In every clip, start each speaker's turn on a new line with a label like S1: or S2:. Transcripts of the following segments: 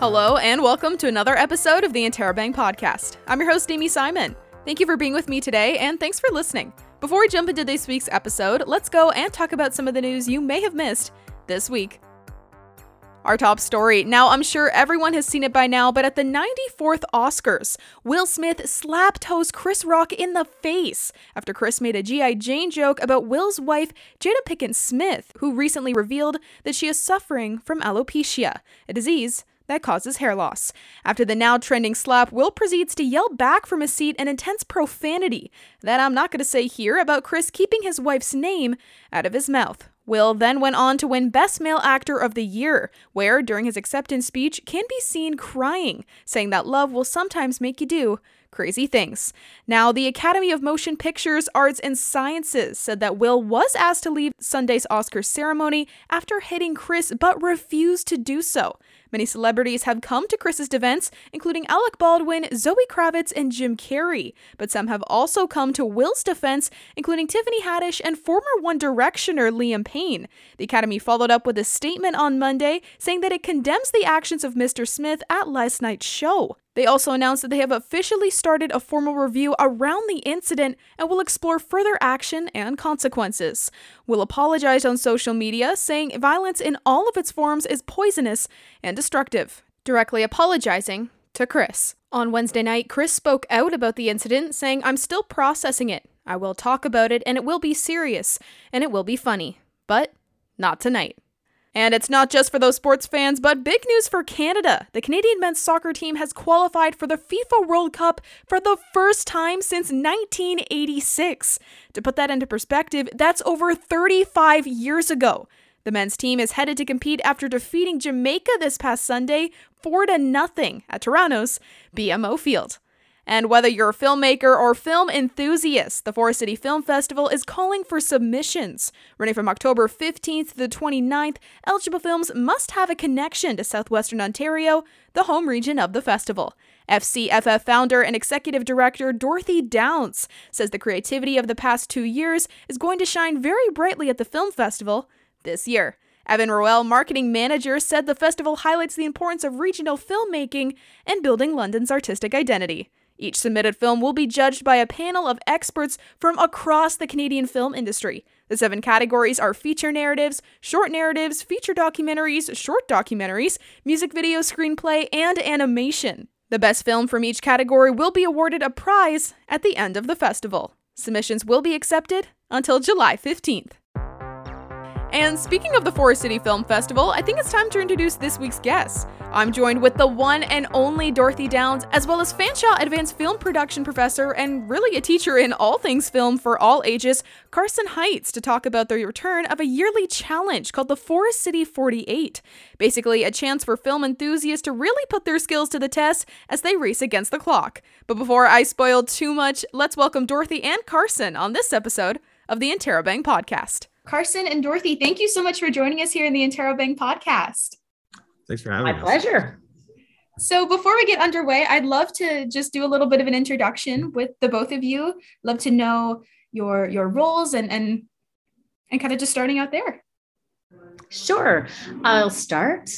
S1: Hello, and welcome to another episode of the Interrobang podcast. I'm your host, Amy Simon. Thank you for being with me today, and thanks for listening. Before we jump into this week's episode, let's go and talk about some of the news you may have missed this week. Our top story. Now, I'm sure everyone has seen it by now, but at the 94th Oscars, Will Smith slapped host Chris Rock in the face after Chris made a G.I. Jane joke about Will's wife, Jada Pinkett Smith, who recently revealed that she is suffering from alopecia, a disease that causes hair loss. After the now trending slap, Will proceeds to yell back from his seat an intense profanity that I'm not going to say here about Chris keeping his wife's name out of his mouth. Will then went on to win Best Male Actor of the Year, where, during his acceptance speech, can be seen crying, saying that love will sometimes make you do crazy things. Now, the Academy of Motion Pictures, Arts, and Sciences said that Will was asked to leave Sunday's Oscar ceremony after hitting Chris, but refused to do so. Many celebrities have come to Chris's defense, including Alec Baldwin, Zoe Kravitz, and Jim Carrey. But some have also come to Will's defense, including Tiffany Haddish and former One Directioner Liam Payne. The Academy followed up with a statement on Monday saying that it condemns the actions of Mr. Smith at last night's show. They also announced that they have officially started a formal review around the incident and will explore further action and consequences. Will apologized on social media, saying violence in all of its forms is poisonous and destructive, directly apologizing to Chris. On Wednesday night, Chris spoke out about the incident, saying, I'm still processing it. I will talk about it, and it will be serious, and it will be funny. But not tonight. And it's not just for those sports fans, but big news for Canada. The Canadian men's soccer team has qualified for the FIFA World Cup for the first time since 1986. To put that into perspective, that's over 35 years ago. The men's team is headed to compete after defeating Jamaica this past Sunday 4 to nothing at Toronto's BMO Field. And whether you're a filmmaker or film enthusiast, the Forest City Film Festival is calling for submissions. Running from October 15th to the 29th, eligible films must have a connection to southwestern Ontario, the home region of the festival. FCFF founder and executive director Dorothy Downs says the creativity of the past two years is going to shine very brightly at the film festival this year. Evan Roel, marketing manager, said the festival highlights the importance of regional filmmaking and building London's artistic identity. Each submitted film will be judged by a panel of experts from across the Canadian film industry. The seven categories are feature narratives, short narratives, feature documentaries, short documentaries, music video, screenplay, and animation. The best film from each category will be awarded a prize at the end of the festival. Submissions will be accepted until July 15th. And speaking of the Forest City Film Festival, I think it's time to introduce this week's guests. I'm joined with the one and only Dorothy Downs, as well as Fanshawe Advanced Film Production Professor and really a teacher in all things film for all ages, Carson Heights, to talk about the return of a yearly challenge called the Forest City 48. Basically, a chance for film enthusiasts to really put their skills to the test as they race against the clock. But before I spoil too much, let's welcome Dorothy and Carson on this episode of the Interrobang podcast. Carson and Dorothy, thank you so much for joining us here in the Interrobang podcast.
S2: Thanks for having
S3: My
S2: us.
S3: My pleasure.
S1: So before we get underway, I'd love to just do a little bit of an introduction with the both of you. Love to know your your roles and and and kind of just starting out there.
S3: Sure. I'll start.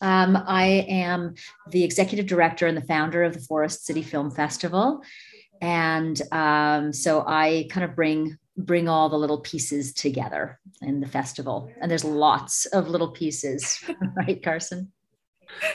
S3: Um, I am the executive director and the founder of the Forest City Film Festival. And um, so I kind of bring bring all the little pieces together in the festival. And there's lots of little pieces, right, Carson?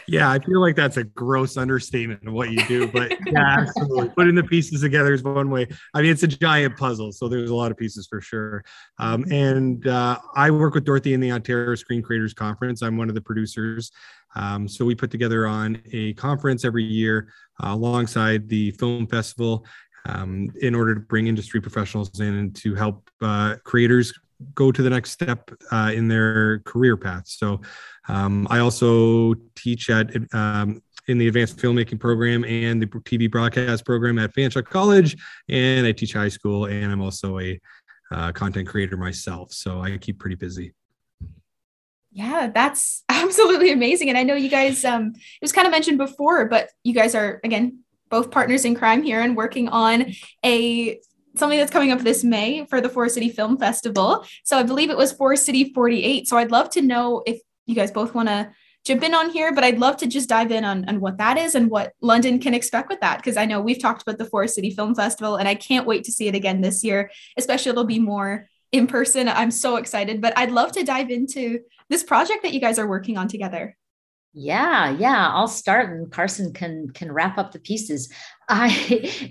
S2: Yeah, I feel like that's a gross understatement of what you do, but yeah, absolutely. Putting the pieces together is one way. I mean, it's a giant puzzle, so there's a lot of pieces for sure. Um, and uh, I work with Dorothy in the Ontario Screen Creators Conference. I'm one of the producers. Um, so we put together on a conference every year uh, alongside the film festival um, in order to bring industry professionals in and to help uh, creators go to the next step uh, in their career path. So um, I also teach at um, in the advanced filmmaking program and the TV broadcast program at Fanshawe College, and I teach high school, and I'm also a uh, content creator myself. So I keep pretty busy.
S1: Yeah, that's absolutely amazing. And I know you guys, um, it was kind of mentioned before, but you guys are again both partners in crime here and working on a something that's coming up this May for the Forest City Film Festival. So I believe it was Forest City 48. So I'd love to know if you guys both want to jump in on here, but I'd love to just dive in on, on what that is and what London can expect with that. Because I know we've talked about the Forest City Film Festival and I can't wait to see it again this year, especially it'll be more in person. I'm so excited, but I'd love to dive into this project that you guys are working on together.
S3: Yeah, yeah, I'll start and Carson can can wrap up the pieces. I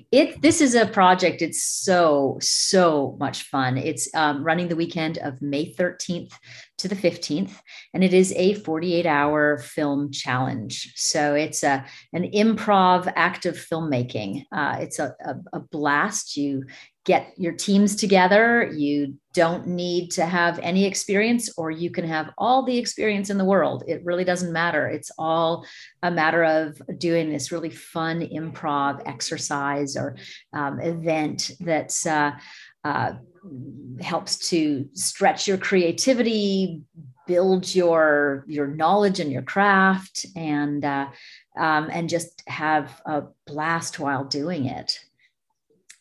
S3: it this is a project. It's so so much fun. It's um, running the weekend of May 13th to the 15th, and it is a 48 hour film challenge. So it's a an improv act of filmmaking. Uh, it's a, a, a blast. You get your teams together. You don't need to have any experience, or you can have all the experience in the world. It really doesn't matter. It's all a matter of doing this really fun improv exercise or um, event that's. Uh, uh, helps to stretch your creativity, build your your knowledge and your craft, and uh, um, and just have a blast while doing it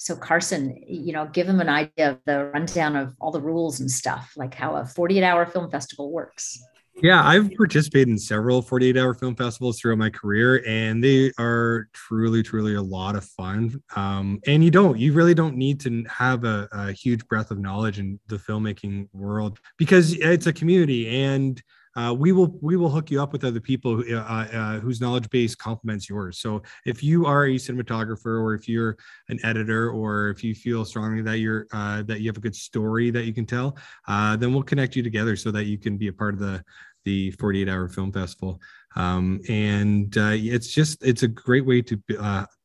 S3: so carson you know give them an idea of the rundown of all the rules and stuff like how a 48 hour film festival works.
S2: Yeah i've participated in several 48 hour film festivals throughout my career and they are truly truly a lot of fun. Um, and you don't you really don't need to have a, a huge breadth of knowledge in the filmmaking world because it's a community and uh, we will we will hook you up with other people who, uh, uh, whose knowledge base complements yours. So if you are a cinematographer, or if you're an editor, or if you feel strongly that you're uh, that you have a good story that you can tell, uh, then we'll connect you together so that you can be a part of the the 48 hour film festival. Um, and uh, it's just it's a great way to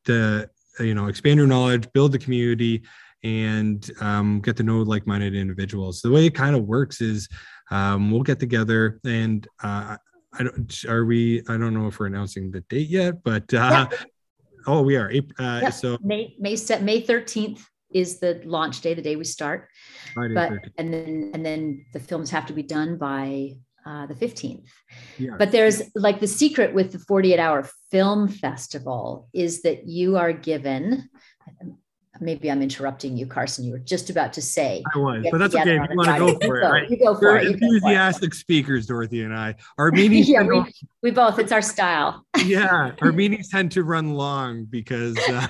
S2: to you know expand your knowledge, build the community, and um, get to know like-minded individuals. The way it kind of works is um, we'll get together and uh, I don't are we I don't know if we're announcing the date yet, but uh, yeah. oh we are. Uh, yeah. So
S3: May May May thirteenth is the launch day, the day we start. Friday, but 13th. and then and then the films have to be done by uh, the 15th. Yeah. But there's like the secret with the 48 hour film festival is that you are given maybe I'm interrupting you, Carson. You were just about to say.
S2: I was, but that's okay. If you want to go for it, right? You go for We're it. enthusiastic speakers, Dorothy and I. Our meetings.
S3: yeah, we, we both. It's our style.
S2: yeah, our meetings tend to run long because. Uh,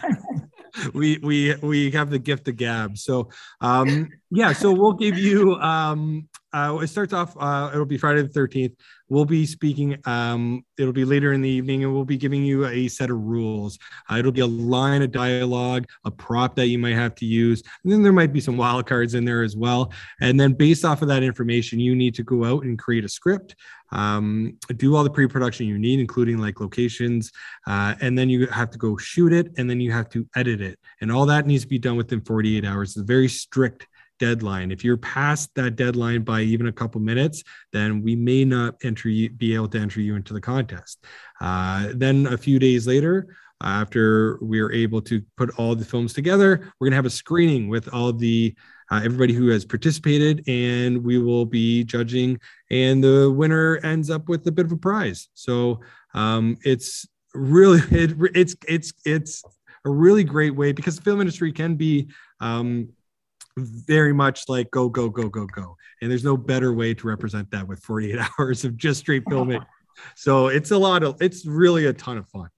S2: we we we have the gift of gab so um yeah so we'll give you um uh, it starts off uh, it'll be friday the 13th we'll be speaking um, it'll be later in the evening and we'll be giving you a set of rules. Uh, it'll be a line of dialogue a prop that you might have to use. And then there might be some wild cards in there as well. And then based off of that information you need to go out and create a script. Um, do all the pre-production you need including like locations. Uh, and then you have to go shoot it and then you have to edit it. And all that needs to be done within 48 hours. It's very strict deadline. If you're past that deadline by even a couple minutes, then we may not enter you, be able to enter you into the contest. Uh, then a few days later, after we're able to put all the films together, we're going to have a screening with all the uh, everybody who has participated, and we will be judging. And the winner ends up with a bit of a prize. So um, it's really it, it's it's it's a really great way because the film industry can be um, very much like go go go go go. And there's no better way to represent that with 48 hours of just straight filming. So it's a lot of it's really a ton of fun.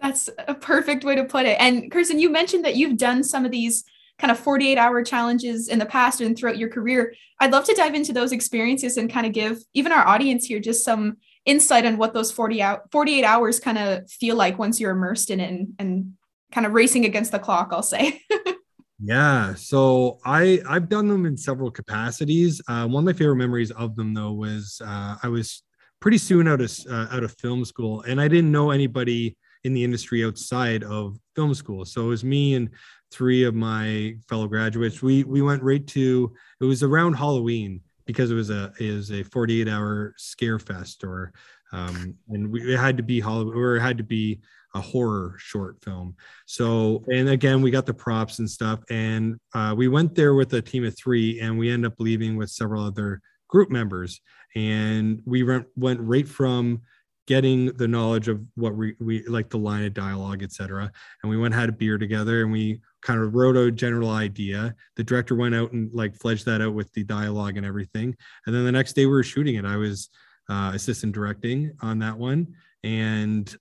S1: That's a perfect way to put it. And Carson you mentioned that you've done some of these kind of 48 hour challenges in the past and throughout your career. I'd love to dive into those experiences and kind of give even our audience here just some insight on what those 40 out 48 hours kind of feel like once you're immersed in it and, and kind of racing against the clock I'll say
S2: Yeah, so I I've done them in several capacities. Uh, one of my favorite memories of them though was uh, I was pretty soon out of uh, out of film school, and I didn't know anybody in the industry outside of film school. So it was me and three of my fellow graduates. We we went right to it was around Halloween because it was a is a 48 hour scare fest or um, and we, it had to be Halloween or it had to be a horror short film. So, and again, we got the props and stuff, and uh, we went there with a team of three, and we end up leaving with several other group members, and we went went right from getting the knowledge of what we, we like the line of dialogue etc and we went had a beer together and we kind of wrote a general idea the director went out and like fledged that out with the dialogue and everything and then the next day we were shooting it i was uh, assistant directing on that one. And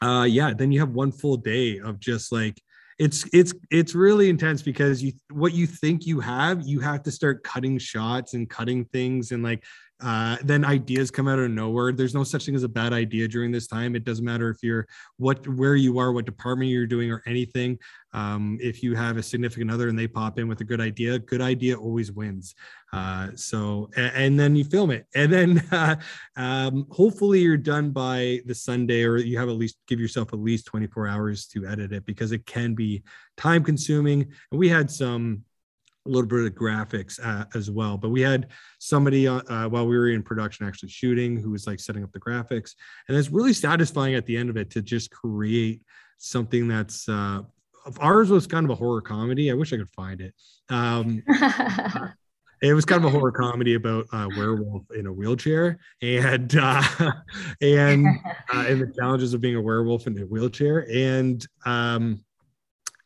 S2: uh, yeah, then you have one full day of just like it's it's it's really intense because you what you think you have you have to start cutting shots and cutting things and like uh, then ideas come out of nowhere. There's no such thing as a bad idea during this time. It doesn't matter if you're what where you are what department you're doing or anything. Um, if you have a significant other and they pop in with a good idea good idea always wins. Uh, so and, and, then you film it. And then uh, um, hopefully you're done by the sunday or you have at least give yourself at least 24 hours to edit it because it can be time consuming and we had some a little bit of graphics uh, as well. But we had somebody uh, uh, while we were in production actually shooting who was like setting up the graphics, and it's really satisfying at the end of it to just create something that's. Uh, ours was kind of a horror comedy. I wish I could find it. Um, it was kind of a horror comedy about a werewolf in a wheelchair and uh, and uh, and the challenges of being a werewolf in a wheelchair and um,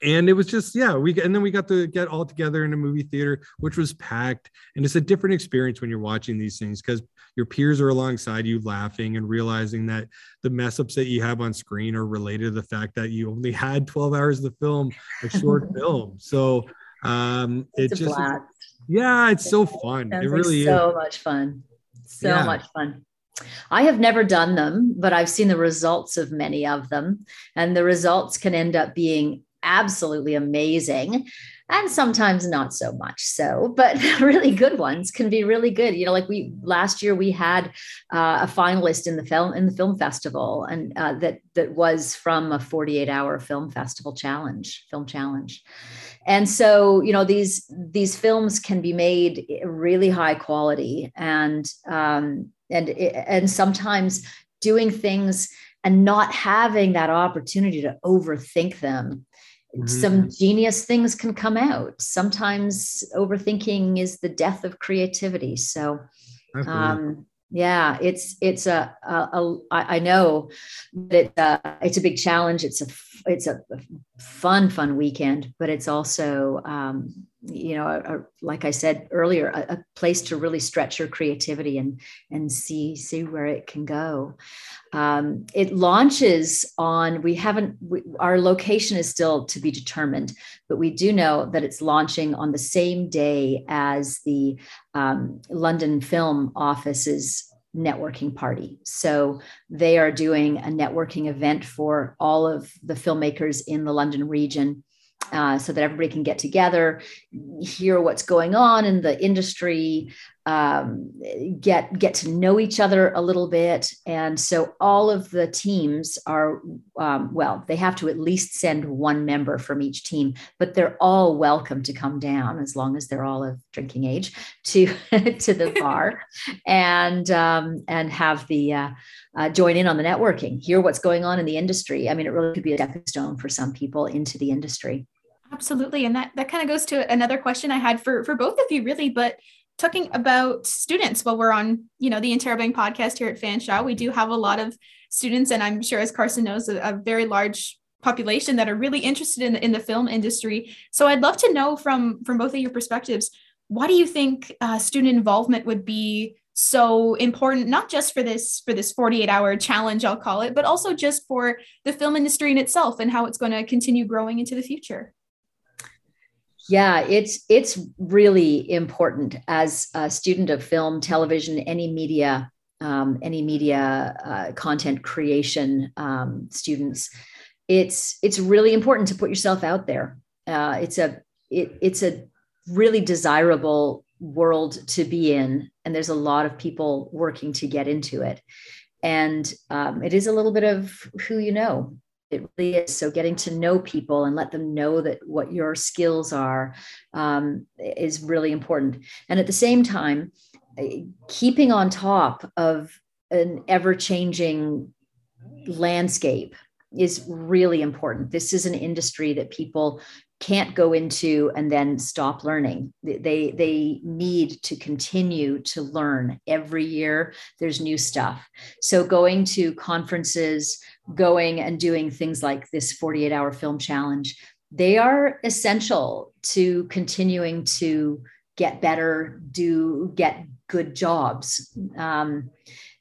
S2: and it was just yeah we and then we got to get all together in a movie theater which was packed and it's a different experience when you're watching these things because your peers are alongside you laughing and realizing that the mess ups that you have on screen are related to the fact that you only had 12 hours of the film a short film so um it's it just yeah it's so fun
S3: Sounds
S2: it really
S3: like so
S2: is.
S3: much fun so yeah. much fun I have never done them, but I've seen the results of many of them. And the results can end up being absolutely amazing and sometimes not so much. So but really good ones can be really good. You know like we last year we had uh, a finalist in the film in the film festival and uh, that that was from a 48 hour film festival challenge film challenge. And so you know these these films can be made really high quality and um, and and sometimes doing things and not having that opportunity to overthink them mm-hmm. some genius things can come out. Sometimes overthinking is the death of creativity. So, um, yeah, it's it's a, a, a I know that it's a, it's a big challenge. It's a it's a fun fun weekend, but it's also um, you know, a, a, like I said earlier, a, a, place to really stretch your creativity and and see see where it can go. Um, it launches on. We haven't. We, our location is still to be determined, but we do know that it's launching on the same day as the um, London Film Office's networking party. So they are doing a networking event for all of the filmmakers in the London region uh, so that everybody can get together, hear what's going on in the industry, um, get get to know each other a little bit. And so all of the teams are um, well, they have to at least send one member from each team, but they're all welcome to come down as long as they're all of drinking age to to the bar and um, and have the uh, uh, join in on the networking, hear what's going on in the industry. I mean, it really could be a stepping stone for some people into the industry.
S1: Absolutely. And that, that kind of goes to another question I had for, for both of you really, but talking about students while we're on, you know, the Interrobang podcast here at Fanshawe, we do have a lot of students, and I'm sure as Carson knows, a, a very large population that are really interested in the, in the film industry. So I'd love to know from, from both of your perspectives, why do you think uh, student involvement would be so important not just for this for this 48 hour challenge i'll call it but also just for the film industry in itself and how it's going to continue growing into the future
S3: yeah, it's it's really important as a student of film, television, any media, um, any media uh, content creation um, students. It's it's really important to put yourself out there. Uh, it's a it, it's a really desirable world to be in, and there's a lot of people working to get into it. And um, it is a little bit of who you know it really is. So getting to know people and let them know that what your skills are um, is really important. And at the same time, eh, keeping on top of an ever changing landscape is really important. This is an industry that people can't go into and then stop learning. They they need to continue to learn every year. There's new stuff. So going to conferences, going and doing things like this 48 hour film challenge, they are essential to continuing to get better, do get good jobs um,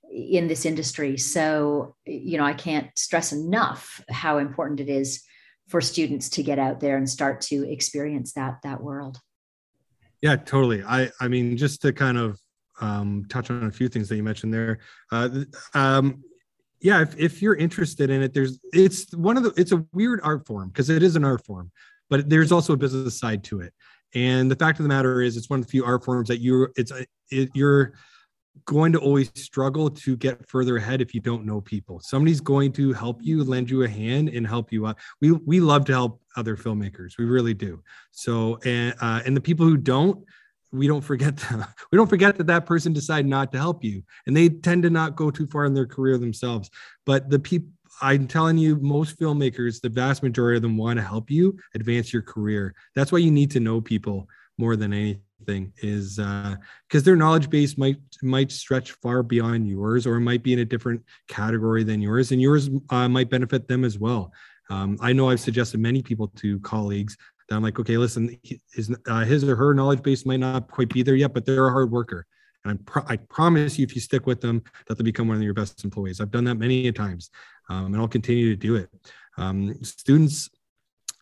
S3: in this industry. So, you know, I can't stress enough how important it is for students to get out there and start to experience that that world.
S2: Yeah, totally. I I mean, just to kind of um, touch on a few things that you mentioned there. Uh, um, yeah, if, if you're interested in it, there's it's one of the it's a weird art form because it is an art form, but there's also a business side to it. And the fact of the matter is, it's one of the few art forms that you it's it, you're going to always struggle to get further ahead if you don't know people. Somebody's going to help you, lend you a hand, and help you out. We we love to help other filmmakers. We really do. So and uh, and the people who don't, we don't forget them. We don't forget that that person decided not to help you, and they tend to not go too far in their career themselves. But the people. I'm telling you, most filmmakers, the vast majority of them want to help you advance your career. That's why you need to know people more than anything thing is because uh, their knowledge base might might stretch far beyond yours or it might be in a different category than yours and yours uh, might benefit them as well. Um, i know i've suggested many people to colleagues that i'm like okay listen his, uh, his or her knowledge base might not quite be there yet but they're a hard worker. And i promise you if you stick with them that they'll become one of your best employees. I've done that many times um, and i'll continue to do it. Um, students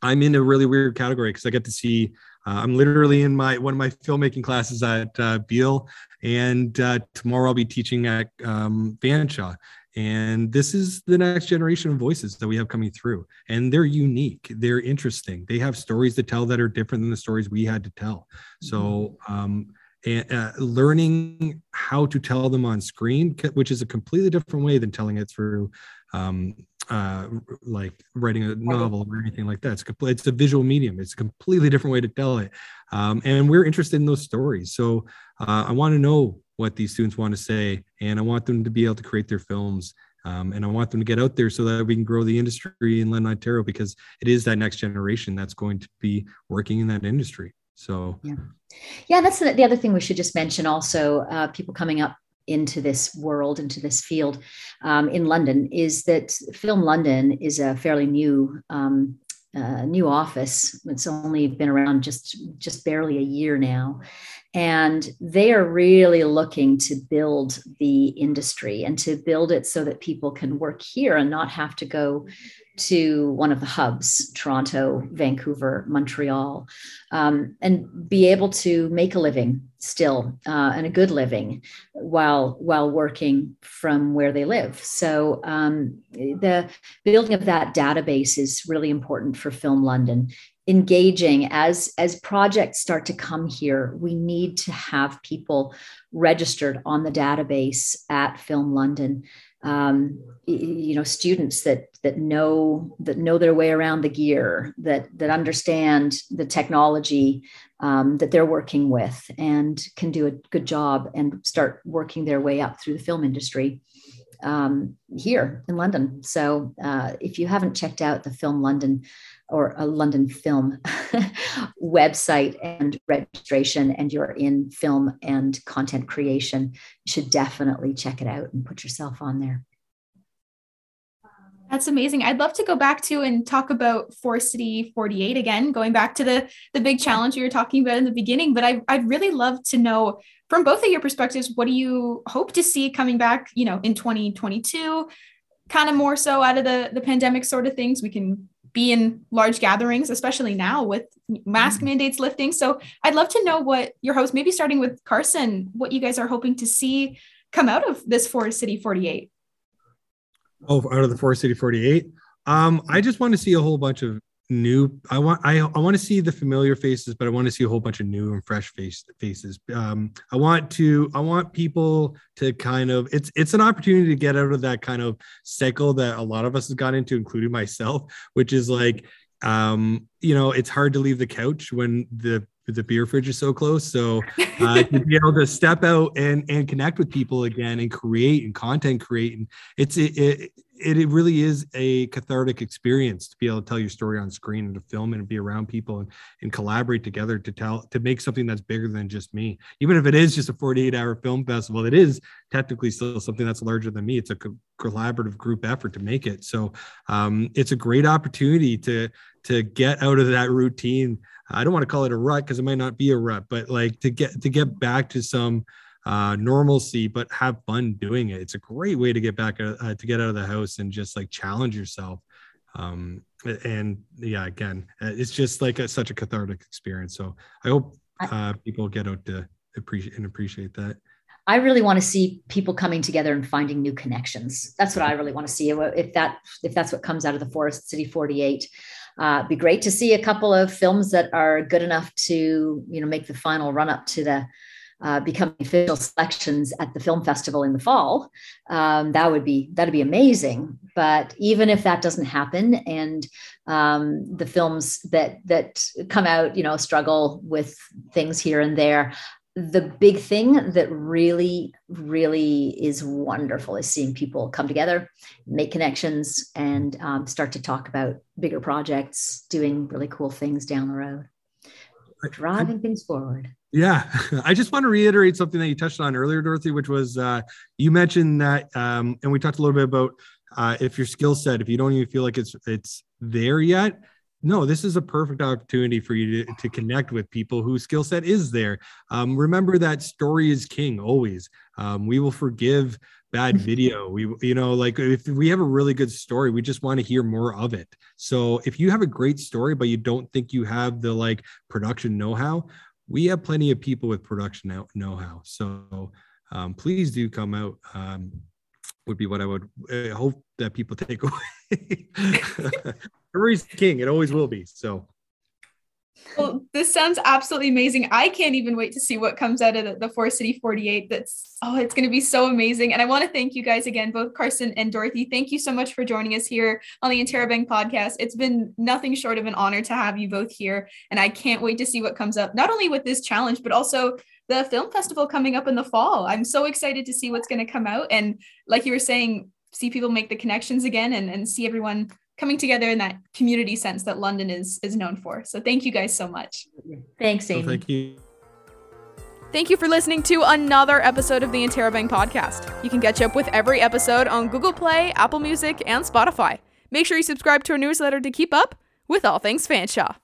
S2: i'm in a really weird category because i get to see I'm literally in my one of my filmmaking classes at uh, Beal, and uh, tomorrow I'll be teaching at um, Fanshawe. And this is the next generation of voices that we have coming through, and they're unique. They're interesting. They have stories to tell that are different than the stories we had to tell. So. Mm-hmm. Um, and uh, learning how to tell them on screen, which is a completely different way than telling it through um, uh, like writing a novel or anything like that. It's a, it's a visual medium. It's a completely different way to tell it. Um, and we're interested in those stories. So uh, I want to know what these students want to say, and I want them to be able to create their films. Um, and I want them to get out there so that we can grow the industry in London, Ontario, because it is that next generation that's going to be working in that industry. So,
S3: yeah, yeah, that's the, the other thing we should just mention. Also, uh, people coming up into this world, into this field um, in London, is that Film London is a fairly new um, uh, new office. It's only been around just just barely a year now, and they are really looking to build the industry and to build it so that people can work here and not have to go to one of the hubs toronto vancouver montreal um, and be able to make a living still uh, and a good living while while working from where they live. So um, the building of that database is really important for film london. Engaging as as projects start to come here we need to have people registered on the database at film london um, you know students that that know that know their way around the gear that that understand the technology um, that they're working with and can do a good job and start working their way up through the film industry um, here in London. So uh, if you haven't checked out the Film London or a London Film website and registration, and you're in film and content creation, you should definitely check it out and put yourself on there.
S1: That's amazing. I'd love to go back to and talk about Forest City 48 again, going back to the the big challenge you were talking about in the beginning. But I, I'd really love to know from both of your perspectives, what do you hope to see coming back, you know, in 2022, kind of more so out of the the pandemic sort of things. We can be in large gatherings, especially now with mask mm-hmm. mandates lifting. So I'd love to know what your host, maybe starting with Carson, what you guys are hoping to see come out of this Forest City 48.
S2: Oh, out of the Forest City 48. Um, I just want to see a whole bunch of new. I want I, I want to see the familiar faces, but I want to see a whole bunch of new and fresh face, faces. Um, I want to I want people to kind of it's it's an opportunity to get out of that kind of cycle that a lot of us have got into, including myself, which is like um, you know, it's hard to leave the couch when the the beer fridge is so close. So uh, to be able to step out and and connect with people again and create and content create, and it's it, it it, it really is a cathartic experience to be able to tell your story on screen and to film and be around people and, and collaborate together to tell to make something that's bigger than just me. Even if it is just a 48 hour film festival it is technically still something that's larger than me. It's a co- collaborative group effort to make it. So um, it's a great opportunity to to get out of that routine. I don't want to call it a rut because it might not be a rut but like to get to get back to some uh, normalcy, but have fun doing it. It's a great way to get back uh, uh, to get out of the house and just like challenge yourself. Um, and yeah, again, uh, it's just like a, such a cathartic experience. So I hope uh, people get out to appreciate and appreciate that.
S3: I really want to see people coming together and finding new connections. That's what I really want to see. If that if that's what comes out of the Forest City 48, uh, be great to see a couple of films that are good enough to you know make the final run up to the uh, becoming official selections at the film festival in the fall. Um, that would be that'd be amazing. But even if that doesn't happen, and um, the films that that come out, you know, struggle with things here and there. The big thing that really, really is wonderful is seeing people come together, make connections, and um, start to talk about bigger projects, doing really cool things down the road, driving things forward.
S2: Yeah, I just want to reiterate something that you touched on earlier, Dorothy, which was uh, you mentioned that, um, and we talked a little bit about uh, if your skill set, if you don't even feel like it's it's there yet. No, this is a perfect opportunity for you to, to connect with people whose skill set is there. Um, remember that story is king always. Um, we will forgive bad video. We, you know, like if we have a really good story, we just want to hear more of it. So if you have a great story, but you don't think you have the like production know how, we have plenty of people with production know-how. So um, please do come out. Um, would be what I would uh, hope that people take away. Hurry's king. It always will be. So
S1: well, this sounds absolutely amazing. I can't even wait to see what comes out of the, the Forest City 48. That's oh, it's going to be so amazing. And I want to thank you guys again, both Carson and Dorothy. Thank you so much for joining us here on the Interrobang podcast. It's been nothing short of an honor to have you both here. And I can't wait to see what comes up, not only with this challenge, but also the film festival coming up in the fall. I'm so excited to see what's going to come out. And like you were saying, see people make the connections again and, and see everyone coming together in that community sense that London is is known for. So thank you guys so much.
S3: Thanks, Amy.
S2: Well, thank you.
S1: Thank you for listening to another episode of the Interrobang podcast. You can catch up with every episode on Google Play, Apple Music, and Spotify. Make sure you subscribe to our newsletter to keep up with all things Fanshawe.